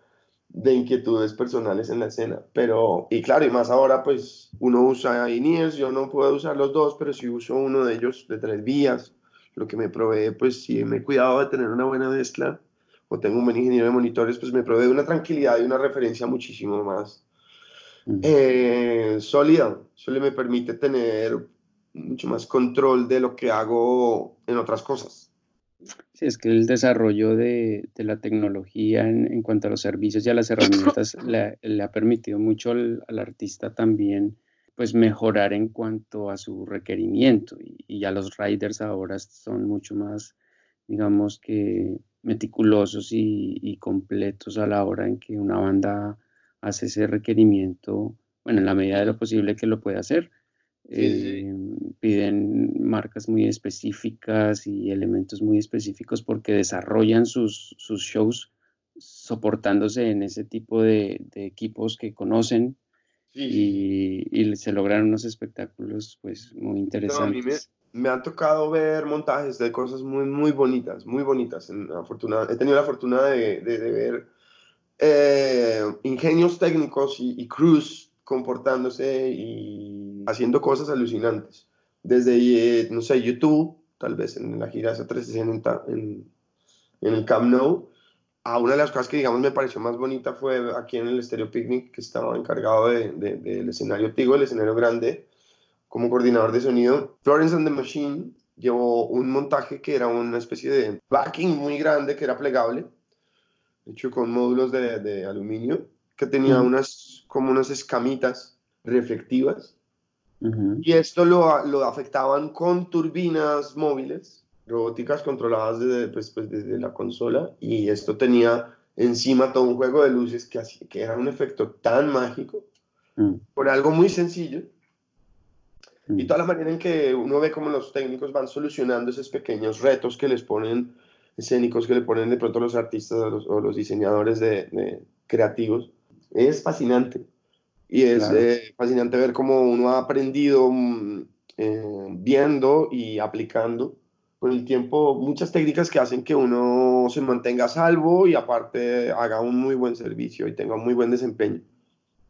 de inquietudes personales en la escena. Pero, y claro, y más ahora, pues uno usa INEARS, yo no puedo usar los dos, pero si uso uno de ellos de tres vías, lo que me provee, pues si me he cuidado de tener una buena mezcla o tengo un buen ingeniero de monitores, pues me provee una tranquilidad y una referencia muchísimo más eh, sólida. Eso me permite tener mucho más control de lo que hago en otras cosas. Sí, es que el desarrollo de, de la tecnología en, en, cuanto a los servicios y a las herramientas le, le ha permitido mucho al, al, artista también pues mejorar en cuanto a su requerimiento. Y, y, ya los riders ahora son mucho más digamos que meticulosos y, y, completos a la hora en que una banda hace ese requerimiento, bueno, en la medida de lo posible que lo puede hacer, eh, piden marcas muy específicas y elementos muy específicos porque desarrollan sus, sus shows soportándose en ese tipo de, de equipos que conocen sí. y, y, se logran unos espectáculos pues muy interesantes. No, me, me, han tocado ver montajes de cosas muy, muy bonitas, muy bonitas. En, he tenido la fortuna de, de, de ver eh, ingenios técnicos y, y crews comportándose y haciendo cosas alucinantes. Desde, eh, no sé, YouTube, tal vez en la gira esa 360 en, en el Camp Nou, a una de las cosas que, digamos, me pareció más bonita fue aquí en el Stereo Picnic, que estaba encargado de, de, del escenario Tigo, el escenario grande, como coordinador de sonido. Florence and the Machine llevó un montaje que era una especie de backing muy grande, que era plegable, hecho con módulos de, de aluminio, que tenía unas, como unas escamitas reflectivas. Uh -huh. Y esto lo, lo, afectaban con turbinas móviles, robóticas controladas desde, pues, pues, desde la consola. Y esto tenía encima todo un juego de luces que, que era un efecto tan mágico, -huh. por algo muy sencillo. -huh. Y toda la manera en que uno ve cómo los técnicos van solucionando esos pequeños retos que les ponen escénicos, que le ponen de pronto los artistas o los, o los diseñadores de, de creativos es fascinante. Y es claro. eh, fascinante ver cómo uno ha aprendido mm, eh, viendo y aplicando con el tiempo muchas técnicas que hacen que uno se mantenga a salvo y aparte haga un muy buen servicio y tenga un muy buen desempeño.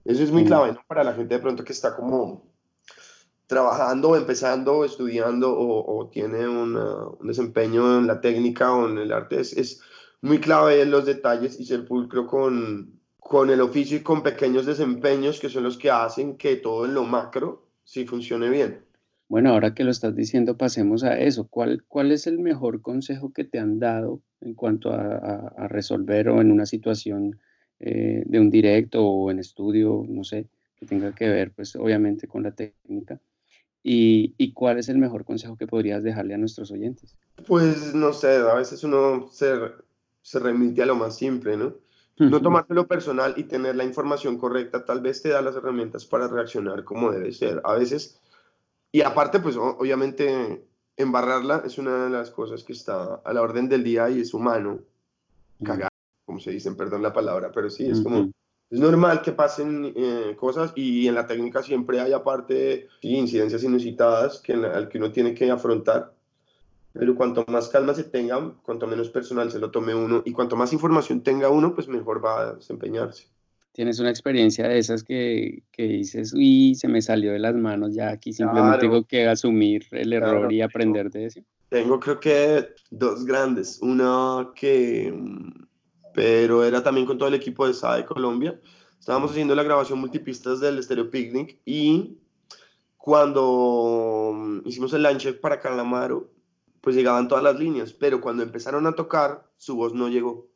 Eso es muy clave ¿no? para la gente de pronto que está como trabajando, empezando, estudiando o, o tiene una, un desempeño en la técnica o en el arte. Es, es muy clave en los detalles y ser pulcro con, con el oficio y con pequeños desempeños que son los que hacen que todo en lo macro sí funcione bien. Bueno, ahora que lo estás diciendo, pasemos a eso. ¿Cuál, cuál es el mejor consejo que te han dado en cuanto a, a, a resolver o en una situación eh, de un directo o en estudio, no sé, que tenga que ver, pues obviamente con la técnica? ¿Y, y cuál es el mejor consejo que podrías dejarle a nuestros oyentes? Pues no sé, a veces uno se, se remite a lo más simple, ¿no? No tomártelo personal y tener la información correcta tal vez te da las herramientas para reaccionar como debe ser. A veces, y aparte, pues obviamente embarrarla es una de las cosas que está a la orden del día y es humano. Cagar, como se dicen, perdón la palabra, pero sí, es como, es normal que pasen eh, cosas y en la técnica siempre hay aparte incidencias inusitadas que, al que uno tiene que afrontar pero cuanto más calma se tenga, cuanto menos personal se lo tome uno y cuanto más información tenga uno, pues mejor va a desempeñarse. ¿Tienes una experiencia de esas que, que dices, uy, se me salió de las manos, ya aquí simplemente claro. tengo que asumir el error claro, y aprender de eso? Tengo creo que dos grandes. Una que, pero era también con todo el equipo de SA de Colombia. Estábamos haciendo la grabación multipistas del Stereo Picnic y cuando hicimos el check para Calamaro, pues llegaban todas las líneas, pero cuando empezaron a tocar, su voz no llegó.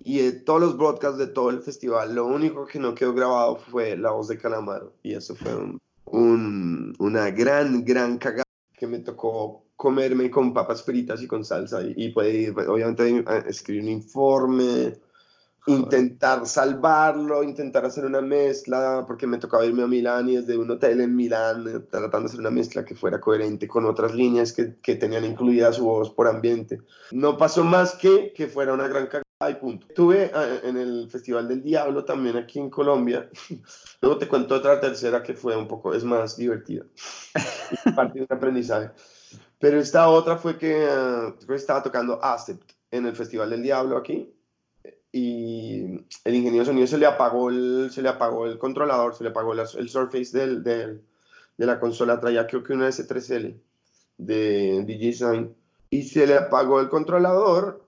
Y de todos los broadcasts de todo el festival, lo único que no quedó grabado fue la voz de Calamaro. Y eso fue un, un, una gran, gran cagada que me tocó comerme con papas fritas y con salsa. Y, y pues, obviamente escribir un informe, intentar salvarlo, intentar hacer una mezcla, porque me tocaba irme a Milán y desde un hotel en Milán, eh, tratando de hacer una mezcla que fuera coherente con otras líneas que, que tenían incluida su voz por ambiente. No pasó más que que fuera una gran cagada y punto. Estuve eh, en el Festival del Diablo también aquí en Colombia. Luego te cuento otra tercera que fue un poco, es más divertida. Parte de un aprendizaje. Pero esta otra fue que uh, estaba tocando Acept en el Festival del Diablo aquí y el ingeniero de sonido se le apagó el, se le apagó el controlador, se le apagó el, el surface del, del, de la consola, traía creo que una S3L de DJ Design y se le apagó el controlador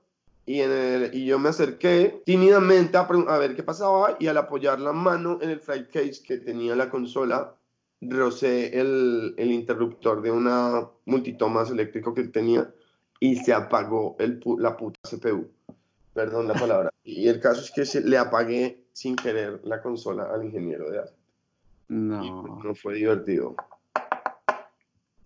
y, en el, y yo me acerqué tímidamente a, a, ver qué pasaba y al apoyar la mano en el flight case que tenía la consola, rocé el, el interruptor de una multitomas eléctrico que tenía y se apagó el, la puta CPU. Perdón la palabra. Y el caso es que se, le apagué sin querer la consola al ingeniero de arte. No. Pues, no fue divertido.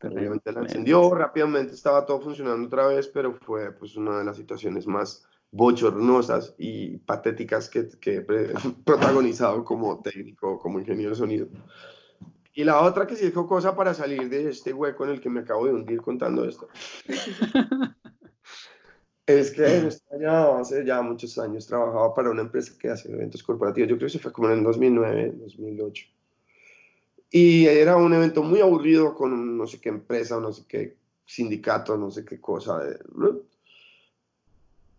Obviamente la encendió rápidamente, estaba todo funcionando otra vez, pero fue pues una de las situaciones más bochornosas y patéticas que, que he protagonizado como técnico, como ingeniero de sonido. Y la otra que sí dijo cosa para salir de este hueco en el que me acabo de hundir contando esto. es que ya hace ya muchos años trabajaba para una empresa que hace eventos corporativos. Yo creo que se fue como en el 2009, 2008. Y era un evento muy aburrido con no sé qué empresa, no sé qué sindicato, no sé qué cosa.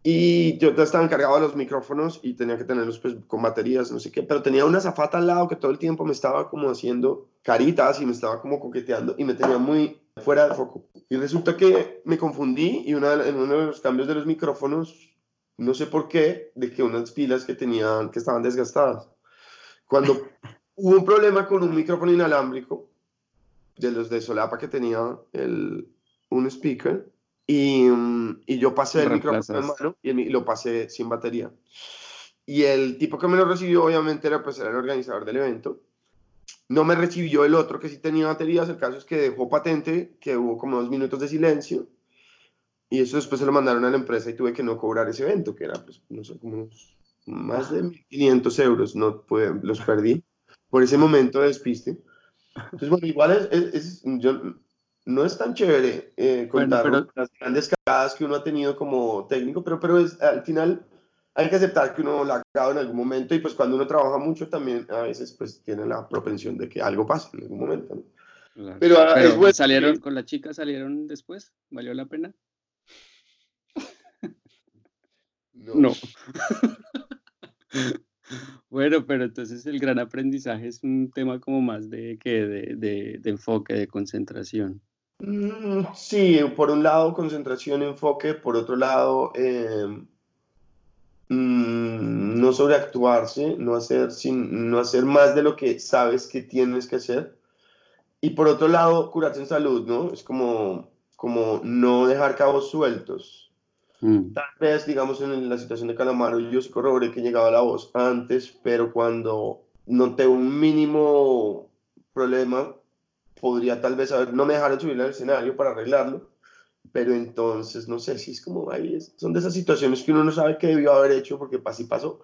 Y yo estaba encargado de los micrófonos y tenía que tenerlos pues, con baterías, no sé qué, pero tenía una zafata al lado que todo el tiempo me estaba como haciendo caritas y me estaba como coqueteando y me tenía muy fuera de foco. Y resulta que me confundí y una, en uno de los cambios de los micrófonos, no sé por qué, de que unas pilas que tenían, que estaban desgastadas. Cuando hubo un problema con un micrófono inalámbrico de los de solapa que tenía el, un speaker y, mm, y yo pasé el micrófono en mano y, lo pasé sin batería. Y el tipo que me lo recibió obviamente era, pues, era el organizador del evento. No me recibió el otro que sí tenía baterías, el caso es que dejó patente, que hubo como dos minutos de silencio y eso después se lo mandaron a la empresa y tuve que no cobrar ese evento, que era, pues, no sé, como más de 1.500 euros, no pude, los perdí por ese momento de despiste. Entonces, bueno, igual es, es, yo, no es tan chévere eh, contar las grandes cagadas que uno ha tenido como técnico, pero, pero es, al final hay que aceptar que uno la ha cagado en algún momento y pues cuando uno trabaja mucho también a veces pues tiene la propensión de que algo pase en algún momento. Pero, ah, pero salieron con la chica, salieron después, ¿valió la pena? No. no. Bueno, pero entonces el gran aprendizaje es un tema como más de, que de, de, enfoque, de concentración. Mm, sí, por un lado concentración, enfoque, por otro lado em, mm, no sobreactuarse, no hacer, sin, no hacer más de lo que sabes que tienes que hacer. Y por otro lado, curarse en salud, ¿no? Es como, como no dejar cabos sueltos Mm. Tal vez, digamos, en la situación de Calamaro, yo sí corroboré que llegaba la voz antes, pero cuando noté un mínimo problema, podría tal vez haber, no me dejaron subir al escenario para arreglarlo, pero entonces no sé si es como ahí, son de esas situaciones que uno no sabe qué debió haber hecho porque así pasó.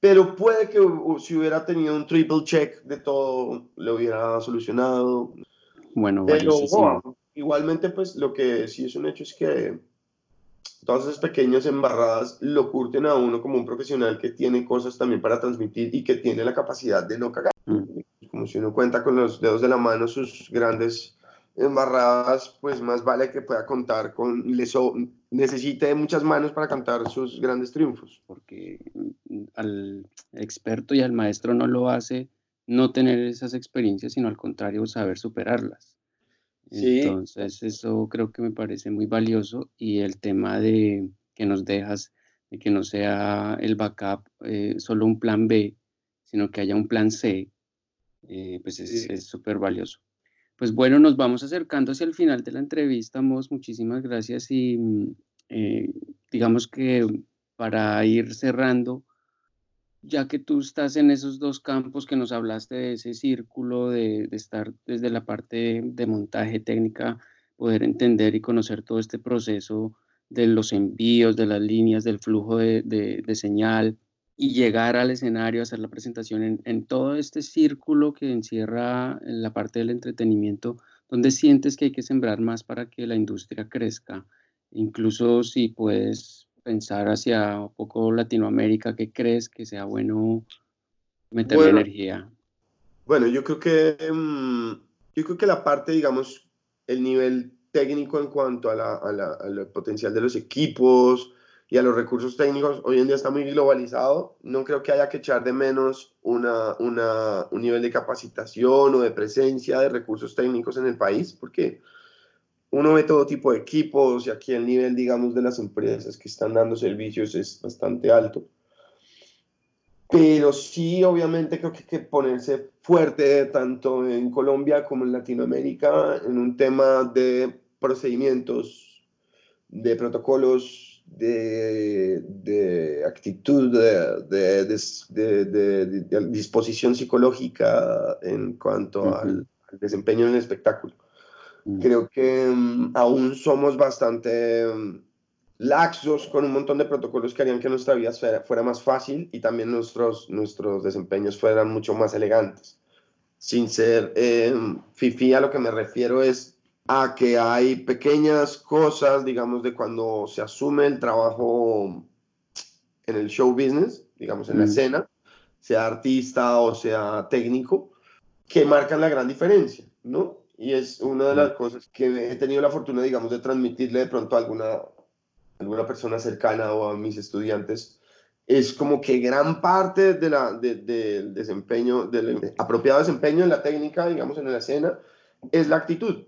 Pero puede que si hubiera tenido un triple check de todo, lo hubiera solucionado. Bueno, pero igualmente, pues lo que sí es un hecho es que todas esas pequeñas embarradas lo curten a uno como un profesional que tiene cosas también para transmitir y que tiene la capacidad de no cagar. Mm. Como si uno cuenta con los dedos de la mano sus grandes embarradas, pues más vale que pueda contar con, so, necesite muchas manos para cantar sus grandes triunfos. Porque al experto y al maestro no lo hace no tener esas experiencias, sino al contrario, saber superarlas. Entonces, eso creo que me parece muy valioso y el tema de que nos dejas, de que no sea el backup eh, solo un plan B, sino que haya un plan C, eh, pues es súper valioso. Pues bueno, nos vamos acercando hacia el final de la entrevista, Mos, muchísimas gracias y mm, eh, digamos que para ir cerrando, ya que tú estás en esos dos campos que nos hablaste de ese círculo, de, estar desde la parte de montaje técnica, poder entender y conocer todo este proceso de los envíos, de las líneas, del flujo de, señal, y llegar al escenario, hacer la presentación en, en, todo este círculo que encierra la parte del entretenimiento, ¿dónde sientes que hay que sembrar más para que la industria crezca? Incluso si puedes pensar hacia un poco Latinoamérica, ¿qué crees que sea bueno meter energía? Bueno, yo creo que mm, yo creo que la parte, digamos, el nivel técnico en cuanto a la, al potencial de los equipos, y a los recursos técnicos hoy en día está muy globalizado. No creo que haya que echar de menos una, una, un nivel de capacitación o de presencia de recursos técnicos en el país, porque uno ve todo tipo de equipos y aquí el nivel, digamos, de las empresas que están dando servicios es bastante alto. Pero sí, obviamente creo que hay que ponerse fuerte tanto en Colombia como en Latinoamérica en un tema de procedimientos, de protocolos de, de actitud, de, de, disposición psicológica en cuanto al, desempeño en el espectáculo. Creo que mm, aún somos bastante mm, laxos con un montón de protocolos que harían que nuestra vida fuera, más fácil y también nuestros, nuestros desempeños fueran mucho más elegantes. Sin ser eh, fifi, a lo que me refiero es a que hay pequeñas cosas, digamos, de cuando se asume el trabajo en el show business, digamos, en la escena, sea artista o sea técnico, que marcan la gran diferencia, ¿no? Y es una de las cosas que he tenido la fortuna, digamos, de transmitirle de pronto a alguna, alguna persona cercana o a mis estudiantes, es como que gran parte de la, del desempeño, del apropiado desempeño en la técnica, digamos, en la escena, es la actitud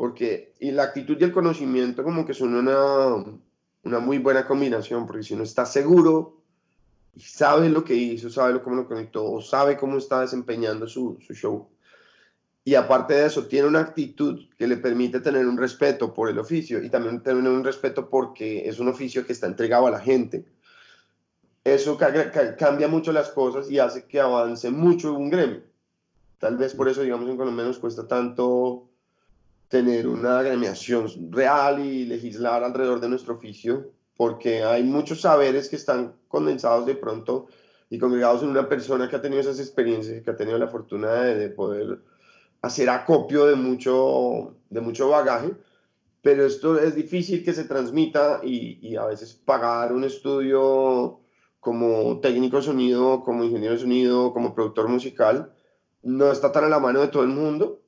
porque y la actitud y el conocimiento como que son una, una muy buena combinación, porque si uno está seguro y sabe lo que hizo, sabe cómo lo conectó, o sabe cómo está desempeñando su, su show, y aparte de eso, tiene una actitud que le permite tener un respeto por el oficio y también tener un respeto porque es un oficio que está entregado a la gente. Eso cambia mucho las cosas y hace que avance mucho un gremio. Tal vez por eso, digamos, en Colombia nos cuesta tanto tener una agremiación real y legislar alrededor de nuestro oficio, porque hay muchos saberes que están condensados de pronto y congregados en una persona que ha tenido esas experiencias, que ha tenido la fortuna de, poder hacer acopio de mucho, de mucho bagaje, pero esto es difícil que se transmita y, y a veces pagar un estudio como técnico de sonido, como ingeniero de sonido, como productor musical, no está tan a la mano de todo el mundo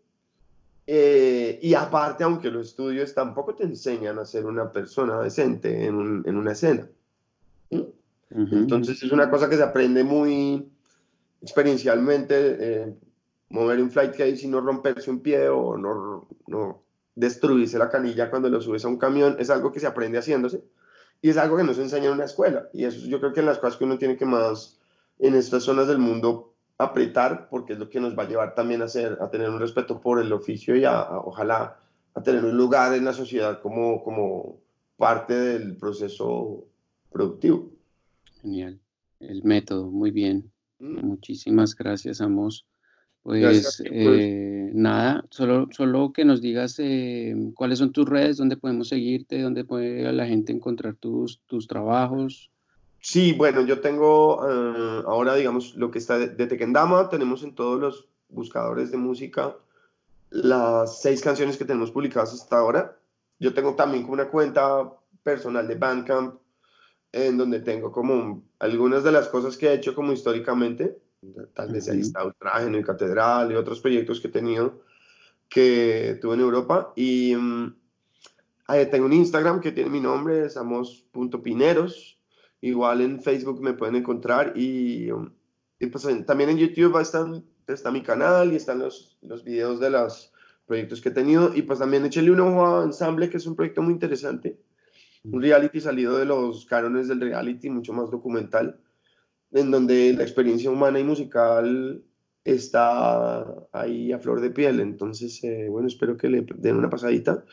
eh, y aparte, aunque los estudios tampoco te enseñan a ser una persona decente en, en una escena. Entonces es una cosa que se aprende muy experiencialmente, eh, mover un flight case y no romperse un pie o no, no destruirse la canilla cuando lo subes a un camión, es algo que se aprende haciéndose y es algo que no se enseña en una escuela. Y eso yo creo que en las cosas que uno tiene que más en estas zonas del mundo apretar porque es lo que nos va a llevar también a, ser, a tener un respeto por el oficio y a, ojalá a tener un lugar en la sociedad como, como parte del proceso productivo. Genial. El método, muy bien. Mm. Muchísimas gracias, Amos. Pues, eh, nada, solo, solo que nos digas eh, cuáles son tus redes, dónde podemos seguirte, dónde puede la gente encontrar tus, tus trabajos. Sí, bueno, yo tengo eh, ahora, digamos, lo que está de, de Tequendama, tenemos en todos los buscadores de música las seis canciones que tenemos publicadas hasta ahora. Yo tengo también como una cuenta personal de Bandcamp, en donde tengo como algunas de las cosas que he hecho como históricamente, tal vez ahí está Ultrágeno y Catedral y otros proyectos que he tenido que tuve en Europa. Y ahí tengo un Instagram que tiene mi nombre, es amos.pineros Igual en Facebook me pueden encontrar y, pues también en YouTube están, está mi canal y están los, los videos de los proyectos que he tenido. Y pues también échale un ojo a Ensamble, que es un proyecto muy interesante. Un reality salido de los cánones del reality, mucho más documental, en donde la experiencia humana y musical está ahí a flor de piel. Entonces, eh, bueno, espero que le den una pasadita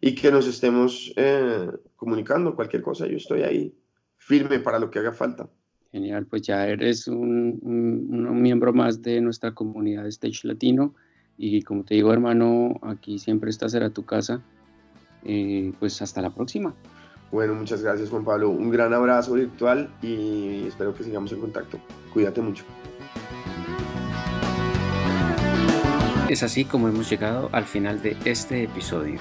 y que nos estemos eh, comunicando. Cualquier cosa, yo estoy ahí firme para lo que haga falta. Genial, pues ya eres un, miembro más de nuestra comunidad Stage Latino y como te digo hermano, aquí siempre esta será tu casa. Eh, pues hasta la próxima. Bueno, muchas gracias Juan Pablo. Un gran abrazo virtual y espero que sigamos en contacto. Cuídate mucho. Es así como hemos llegado al final de este episodio.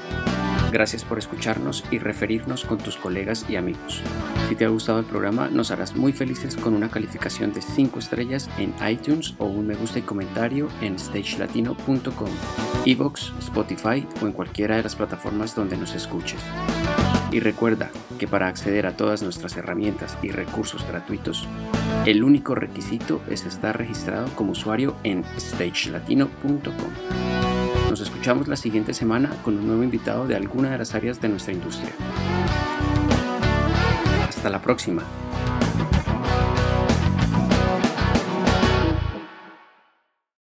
Gracias por escucharnos y referirnos con tus colegas y amigos. Si te ha gustado el programa, nos harás muy felices con una calificación de 5 estrellas en iTunes o un me gusta y comentario en stagelatino.com, Evox, Spotify o en cualquiera de las plataformas donde nos escuches. Y recuerda que para acceder a todas nuestras herramientas y recursos gratuitos, el único requisito es estar registrado como usuario en stagelatino.com. Nos escuchamos la siguiente semana con un nuevo invitado de alguna de las áreas de nuestra industria. Hasta la próxima.